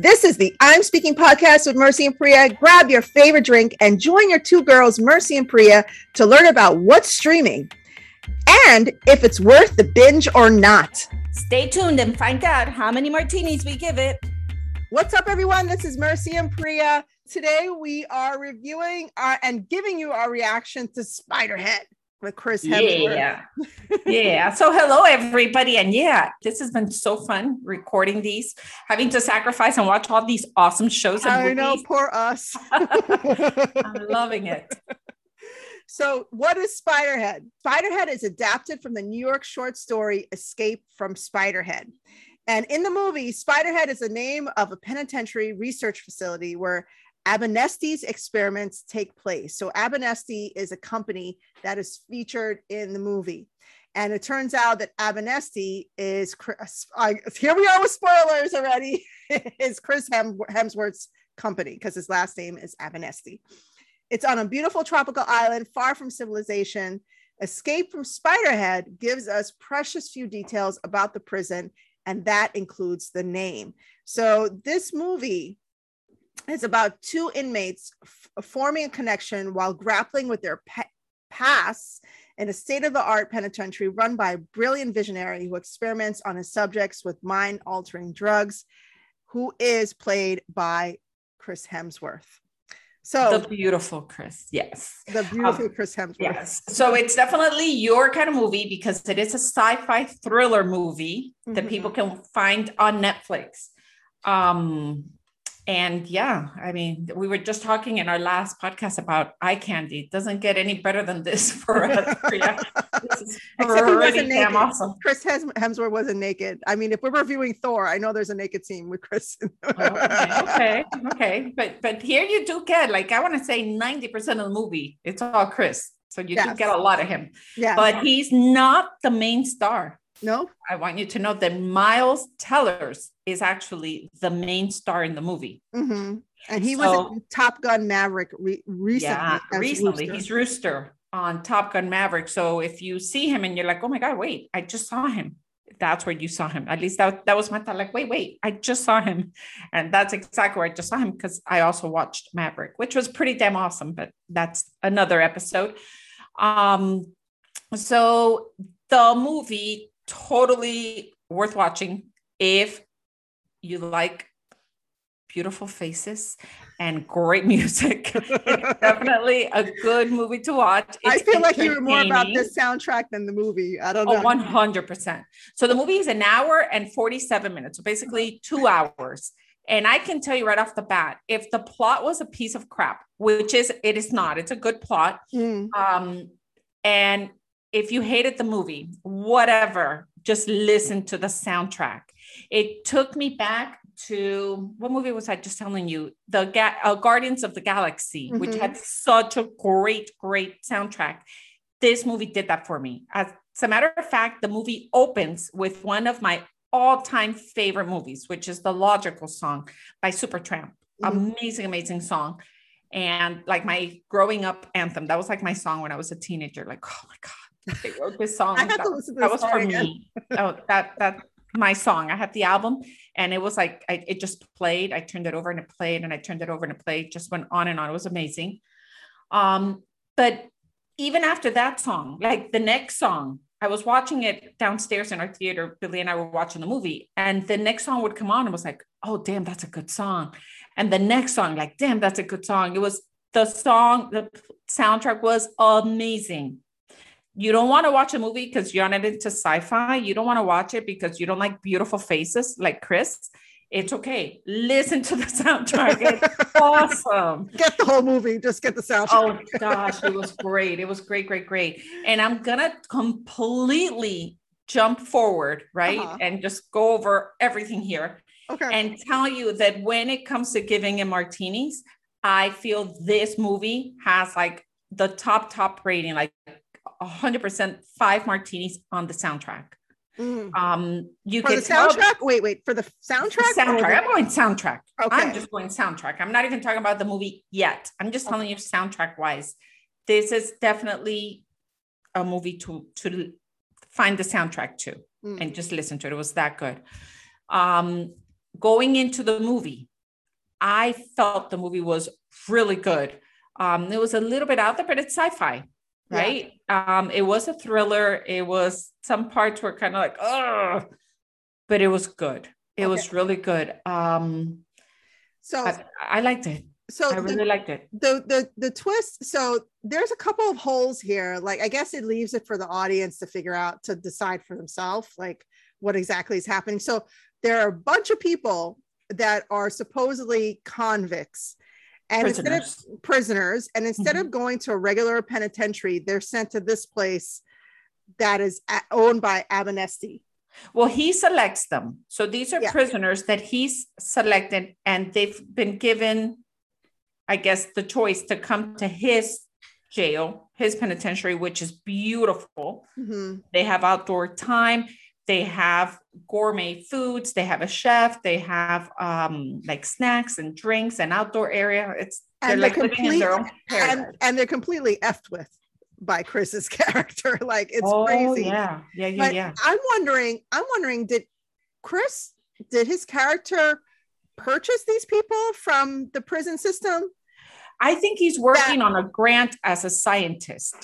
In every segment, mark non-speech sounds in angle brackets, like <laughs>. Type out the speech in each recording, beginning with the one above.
This is the I'm Speaking podcast with Mercy and Priya. Grab your favorite drink and join your two girls, Mercy and Priya, to learn about what's streaming and if it's worth the binge or not. Stay tuned and find out how many martinis we give it. What's up, everyone? This is Mercy and Priya. Today we are reviewing uh, and giving you our reaction to Spiderhead with Chris Hemsworth. <laughs> Yeah. yeah. So hello everybody. And yeah, this has been so fun recording these, having to sacrifice and watch all these awesome shows. And I movies. know, poor us. <laughs> I'm loving it. <laughs> So, what is Spiderhead? Spiderhead is adapted from the New York short story Escape from Spiderhead. And in the movie, Spiderhead is the name of a penitentiary research facility where Abernethy's experiments take place. So, Abernethy is a company that is featured in the movie. And it turns out that Abernethy is, uh, here we are with spoilers already, <laughs> is Chris Hemsworth's company because his last name is Abernethy. It's on a beautiful tropical island far from civilization. Escape from Spiderhead gives us precious few details about the prison, and that includes the name. So, this movie is about two inmates f- forming a connection while grappling with their pe- pasts in a state of the art penitentiary run by a brilliant visionary who experiments on his subjects with mind altering drugs, who is played by Chris Hemsworth. So the beautiful Chris, yes, the beautiful um, Chris Hemsworth. Yes, so it's definitely your kind of movie because it is a sci-fi thriller movie mm-hmm. that people can find on Netflix. Um, and yeah, I mean, we were just talking in our last podcast about eye candy. It doesn't get any better than this <laughs> for us. yeah. This is <laughs> pretty damn awesome. Chris Hemsworth wasn't naked. I mean, if we're reviewing Thor, I know there's a naked scene with Chris. <laughs> oh, okay, okay, okay, but but here you do get like I want to say ninety percent of the movie. It's all Chris, so you yes. do get a lot of him. Yeah, but he's not the main star. No. I want you to know that Miles Tellers is actually the main star in the movie. Mm-hmm. And he so, was in Top Gun Maverick re- recently. Yeah, recently. Rooster. He's Rooster on Top Gun Maverick. So if you see him and you're like, oh my God, wait, I just saw him. That's where you saw him. At least that, that was my thought. Like, wait, wait, I just saw him. And that's exactly where I just saw him because I also watched Maverick, which was pretty damn awesome. But that's another episode. Um, so the movie totally worth watching if you like beautiful faces and great <laughs> music. definitely a good movie to watch. It's I feel like you were more about this soundtrack than the movie. I don't know. Oh, 100%. So the movie is an hour and 47 minutes. So basically two hours. And I can tell you right off the bat, if the plot was a piece of crap, which is it is not, it's a good plot. Mm. Um, and if you hated the movie, whatever, just listen to the soundtrack. It took me back to what movie was I just telling you? The Ga- uh, Guardians of the Galaxy, mm-hmm. which had such a great, great soundtrack. This movie did that for me. As a matter of fact, the movie opens with one of my all-time favorite movies, which is the Logical Song by Supertramp. Mm-hmm. Amazing, amazing song. And like my growing up anthem, that was like my song when I was a teenager. Like, oh my God, they wrote this song. I had that, to listen to that was for again. me. oh, that that my song. I had the album, and it was like I, it just played. I turned it over and it played, and I turned it over and it played. Just went on and on. It was amazing. Um, but even after that song, like the next song, I was watching it downstairs in our theater. Billy and I were watching the movie, and the next song would come on and was like, "Oh, damn, that's a good song." And the next song, like, "Damn, that's a good song." It was the song. The soundtrack was amazing you don't want to watch a movie because you're not into sci-fi. You don't want to watch it because you don't like beautiful faces like Chris. It's okay. Listen to the <laughs> soundtrack. It's awesome. Get the whole movie. Just get the soundtrack. Oh <laughs> gosh, it was great. It was great, great, great. And I'm gonna completely jump forward, right? Uh-huh. And just go over everything here. Okay. And tell you that when it comes to giving him martinis, I feel this movie has like the top, top rating, like 100% five martinis on the soundtrack. Mm. Um, you for the soundtrack. Wait, wait for the soundtrack. The soundtrack. I'm going soundtrack. Okay. I'm just going soundtrack. I'm not even talking about the movie yet. I'm just telling you soundtrack wise. This is definitely a movie to to find the soundtrack to mm. and just listen to it. It was that good. Um, going into the movie, I felt the movie was really good. Um, it was a little bit out there, but it's sci-fi, right? Yeah. Um, it was a thriller. It was some parts were kind of like, oh, but it was good. It okay. was really good. Um, so I, I liked it. So I really the, liked it. The the the twist. So there's a couple of holes here. Like I guess it leaves it for the audience to figure out to decide for themselves, like what exactly is happening. So there are a bunch of people that are supposedly convicts and prisoners. instead of prisoners and instead mm-hmm. of going to a regular penitentiary they're sent to this place that is owned by Abernethy well he selects them so these are yeah. prisoners that he's selected and they've been given i guess the choice to come to his jail his penitentiary which is beautiful mm-hmm. they have outdoor time they have gourmet foods they have a chef they have um like snacks and drinks and outdoor area. It's they're and like they're living in their own and, and they're completely effed with by chris's <laughs> character. Like it's oh, crazy. yeah. Yeah yeah but yeah. I'm wondering i'm wondering did chris did his character purchase these people from the prison system? I think he's working that, on a grant as a scientist.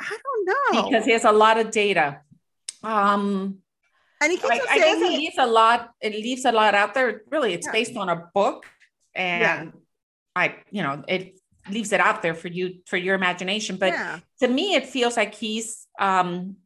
I don't know. Because he has a lot of data. Um and he keeps I, I think he leaves a lot. It leaves a lot out there. Really, it's yeah. based on a book, and yeah. I, you know, it leaves it out there for you for your imagination. But yeah. to me, it feels like he's um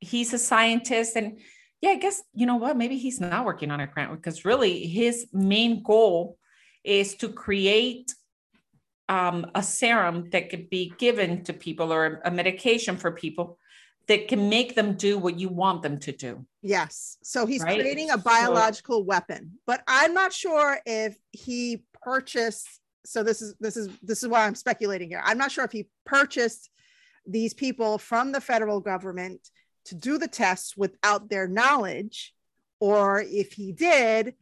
he's a scientist, and yeah, I guess you know what? Maybe he's not working on a grant because really his main goal is to create um, a serum that could be given to people or a medication for people that can make them do what you want them to do. Yes. So he's right? creating a biological so, weapon, but I'm not sure if he purchased so this is this is this is why I'm speculating here. I'm not sure if he purchased these people from the federal government to do the tests without their knowledge or if he did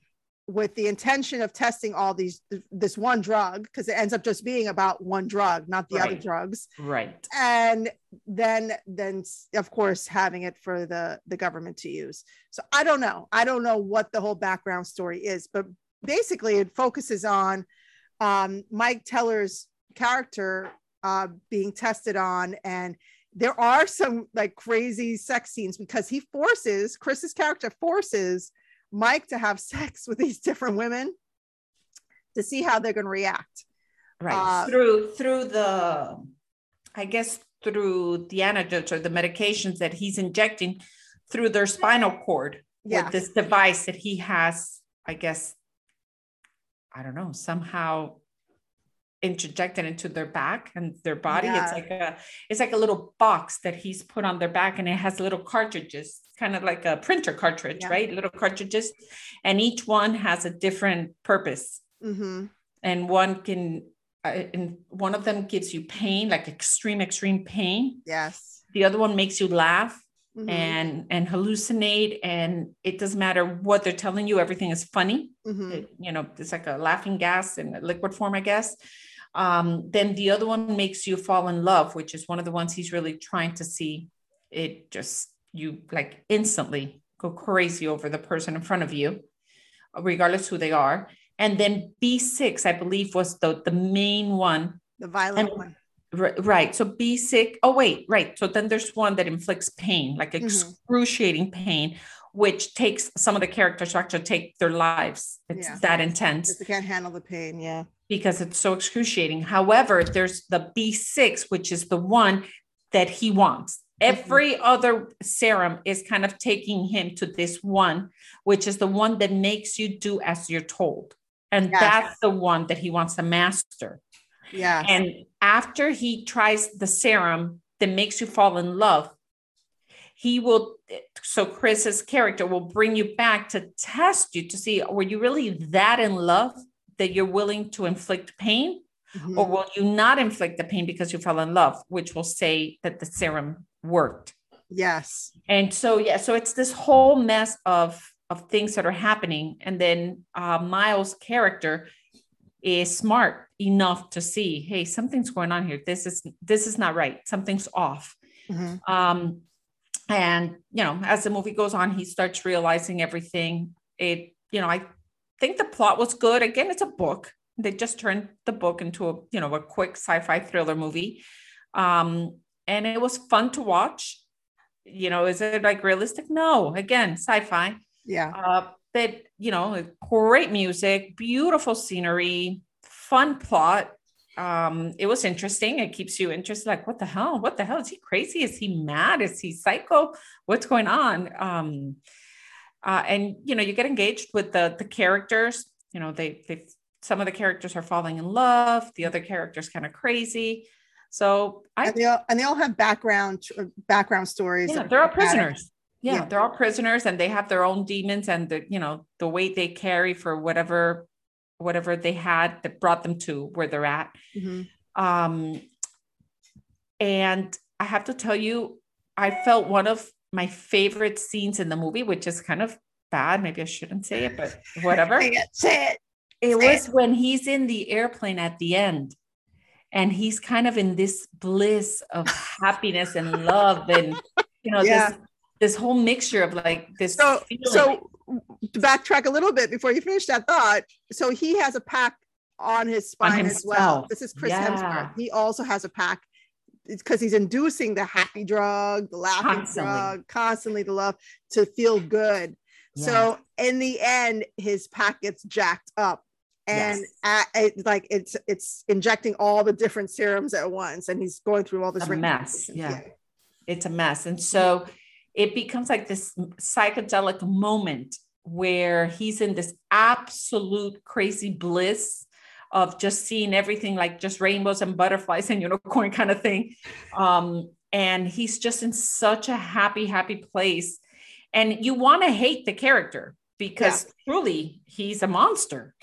with the intention of testing all these this one drug because it ends up just being about one drug not the right. other drugs. Right. And then then of course having it for the the government to use. So i don't know. I don't know what the whole background story is but basically it focuses on um, mike teller's character uh, being tested on and there are some like crazy sex scenes because he forces chris's character forces Mike to have sex <laughs> with these different women to see how they're going to react. Right. Uh, through through the I guess through the antidotes or the medications that he's injecting through their spinal cord yeah. with this device that he has, I guess I don't know, somehow interjected into their back and their body. Yeah. It's like a it's like a little box that he's put on their back and it has little cartridges, kind of like a printer cartridge, yeah. right? Little cartridges. And each one has a different purpose. Mm-hmm. And one can uh, and one of them gives you pain, like extreme, extreme pain. Yes. The other one makes you laugh. Mm-hmm. and and hallucinate and it doesn't matter what they're telling you everything is funny mm-hmm. it, you know it's like a laughing gas in liquid form i guess um, then the other one makes you fall in love, which is one of the ones he's really trying to see. It just, you like instantly go crazy over the person in front of you, regardless who they are. And then B6, I believe, was the, the main one. The violent and, one. Right. So B6. Oh, wait. Right. So then there's one that inflicts pain, like mm-hmm. excruciating mm-hmm. pain, which takes some of the characters to actually take their lives. It's yeah. that intense. They can't handle the pain. Yeah. Because it's so excruciating. However, there's the B6, which is the one that he wants. Mm-hmm. Every mm-hmm. other serum is kind of taking him to this one, which is the one that makes you do as you're told. And yes. that's the one that he wants to master. Yeah. And after he tries the serum that makes you fall in love, he will so chris's character will bring you back to test you to see were you really that in love that you're willing to inflict pain? Mm-hmm. or will you not inflict the pain because you fell in love which will say that the serum worked? Yes. And so yeah so it's this whole mess of of things that are happening. And then uh, miles character is smart enough to see hey something's going on here. This is this is not right. Something's off. Mm-hmm. um and you know as the movie goes on he starts realizing everything it you know i think the plot was good. Again, it's a book. They just turned the book into a you know a quick sci-fi thriller movie, um, and it was fun to watch. You know, is it like realistic? No, again, sci-fi. Yeah. Uh, but you know, great music, beautiful scenery, fun plot. Um, it was interesting. It keeps you interested. Like, what the hell? What the hell? Is he crazy? Is he mad? Is he psycho? What's going on? Um, uh, and you know, you get engaged with the the characters. You know, they they some of the characters are falling in love. The other characters kind of crazy. So I and they all, and they all have background background stories. yeah, they're all prisoners. Yeah, yeah, they're all prisoners and they have their own demons and the you know the weight they carry for whatever whatever they had that brought them to where they're at. Mm-hmm. Um, and I have to tell you, I felt one of my favorite scenes in the movie, which is kind of bad. Maybe I shouldn't say it, but whatever. <laughs> Say it. Say it. It was when he's in the airplane at the end and he's kind of in this bliss of happiness and love and you know Yeah. this this whole mixture of like this So, feeling. so to backtrack a little bit before you finish that thought. So he has a pack on his On spine as well. This is Chris Yeah. Hemsworth. He also has a pack. It's because he's inducing the happy drug, the laughing Constantly. drug, constantly the love to feel good. So in the end, his pack gets jacked up. And Yes. at, it, like it's it's injecting all the different serums at once, and he's going through all this A mess, ramifications. yeah. it's a mess. And so it becomes like this psychedelic moment where he's in this absolute crazy bliss of just seeing everything like just rainbows and butterflies and unicorn kind of thing. Um, and he's just in such a happy, happy place. And you want to hate the character because truly he's a monster.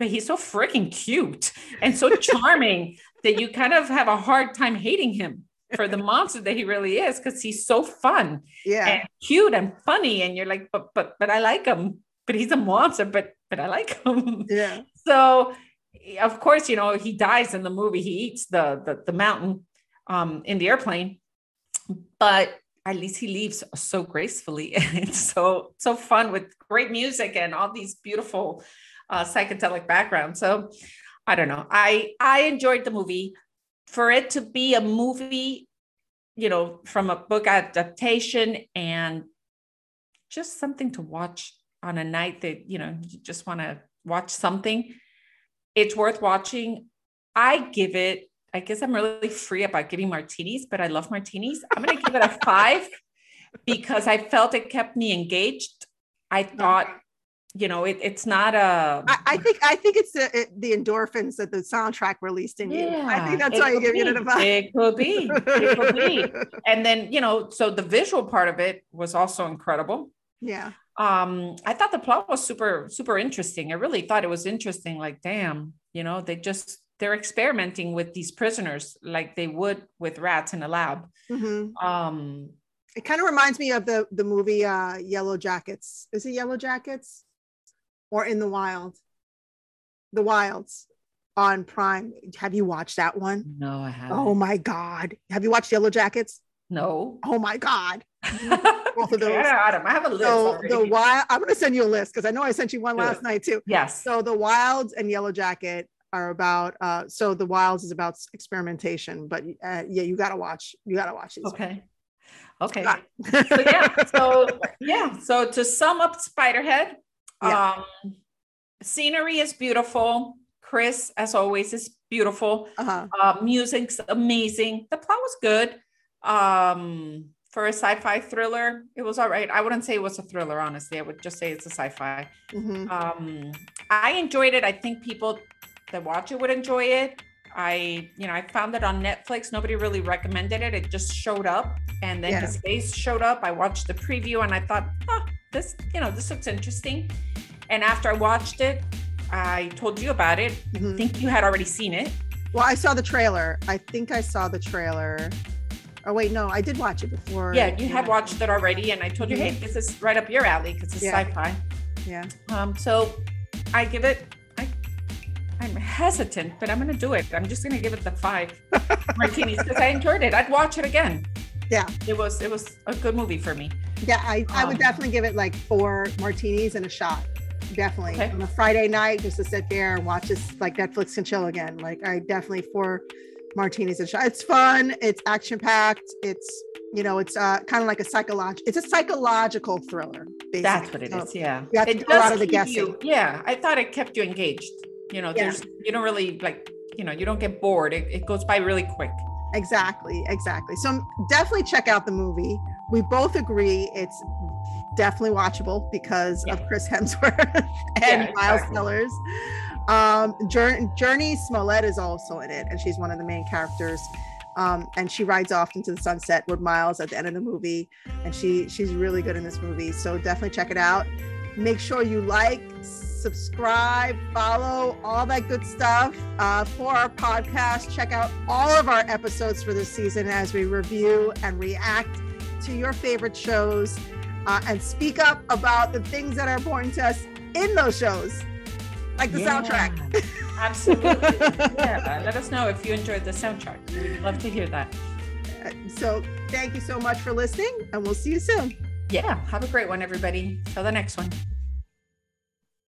But he's so freaking cute and so charming <laughs> that you kind of have a hard time hating him for the monster that he really is because he's so fun yeah. and cute and funny and you're like but but but I like him. But he's a monster but but I like him. Yeah. <laughs> so of course you know he dies in the movie. He eats the the, the mountain um in the airplane but at least he leaves so gracefully. <laughs> And so so fun with great music and all these beautiful uh psychedelic backgrounds. So I don't know. I I enjoyed the movie for it to be a movie you know from a book adaptation and just something to watch on a night that you know you just want to watch something it's worth watching. I give it i guess i'm really free about giving martinis but i love martinis. I'm going to give it a five <laughs> because i felt it kept me engaged. I thought you know it, it's not a I, I think I think it's the it, the endorphins that the soundtrack released in you. I think that's why you give it a vibe. It could be. It could be. <laughs> And then, you know, so the visual part of it was also incredible. yeah. um i thought the plot was super super interesting i really thought it was interesting like damn you know they just they're experimenting with these prisoners like they would with rats in a lab Mhm. um It kind of reminds me of the the movie uh Yellow Jackets. Is it Yellow Jackets or In the Wild? The Wilds on Prime. Have you watched that one? no i haven't Oh my God. Have you watched Yellow Jackets? no Oh my God. <laughs> both of those. I, I have a list So already. the wild, I'm gonna send you a list because I know I sent you one Do last it. night too. yes So the Wilds and Yellow Jacket are about. Uh, so the Wilds is about experimentation, but uh, yeah, you gotta watch. You gotta watch these. okay okay Ah. so yeah <laughs> so yeah so to sum up spiderhead Yeah. um scenery is beautiful. Chris as always is beautiful. Uh-huh. uh, music's amazing. The plot was good. Um for a sci-fi thriller it was all right. I wouldn't say it was a thriller honestly. I would just say it's a sci-fi. Mhm. um i enjoyed it. I think people that watch it would enjoy it. I you know i found it on netflix. Nobody really recommended it. It just showed up and then Yeah. his face showed up. I watched the preview and i thought oh this you know this looks interesting and after i watched it i told you about it i Mhm. think you had already seen it Well, I saw the trailer. I think I saw the trailer. Oh wait, no, I did watch it before. yeah you had watched it already and i told you hey this is right up your alley because it's Yeah. sci-fi Yeah. um so i give it i i'm hesitant but i'm gonna do it i'm just gonna give it the five <laughs> martinis because i enjoyed it i'd watch it again Yeah. it was it was a good movie for me Yeah, I, I would Um, definitely give it like four martinis and a shot. Definitely okay. on a Friday night just to sit there and watch this like Netflix and chill again. Like I definitely for martinis and shots. It's fun. It's action packed. It's you know, it's uh, kind of like a psychological. It's a psychological thriller. Basically. That's what it so is. Yeah, you it to do a lot of the guessing. You, yeah, I thought it kept you engaged. You know, yeah. there's you don't really like you know you don't get bored. It, it goes by really quick. Exactly, exactly. So definitely check out the movie. We both agree it's definitely watchable because yeah. of Chris Hemsworth <laughs> and yeah, Miles exactly. Tellers. Um, Jurnee Smollett is also in it, and she's one of the main characters. Um, and she rides off into the sunset with Miles at the end of the movie, and she she's really good in this movie. So definitely check it out. Make sure you like, subscribe, follow, all that good stuff uh, for our podcast. Check out all of our episodes for this season as we review and react to your favorite shows, uh, and speak up about the things that are important to us in those shows like the yeah, soundtrack. <laughs> absolutely. <laughs> yeah. Let us know if you enjoyed the soundtrack. We'd love to hear that. Uh, so thank you so much for listening, and we'll see you soon. Yeah. Have a great one, everybody. Till the next one.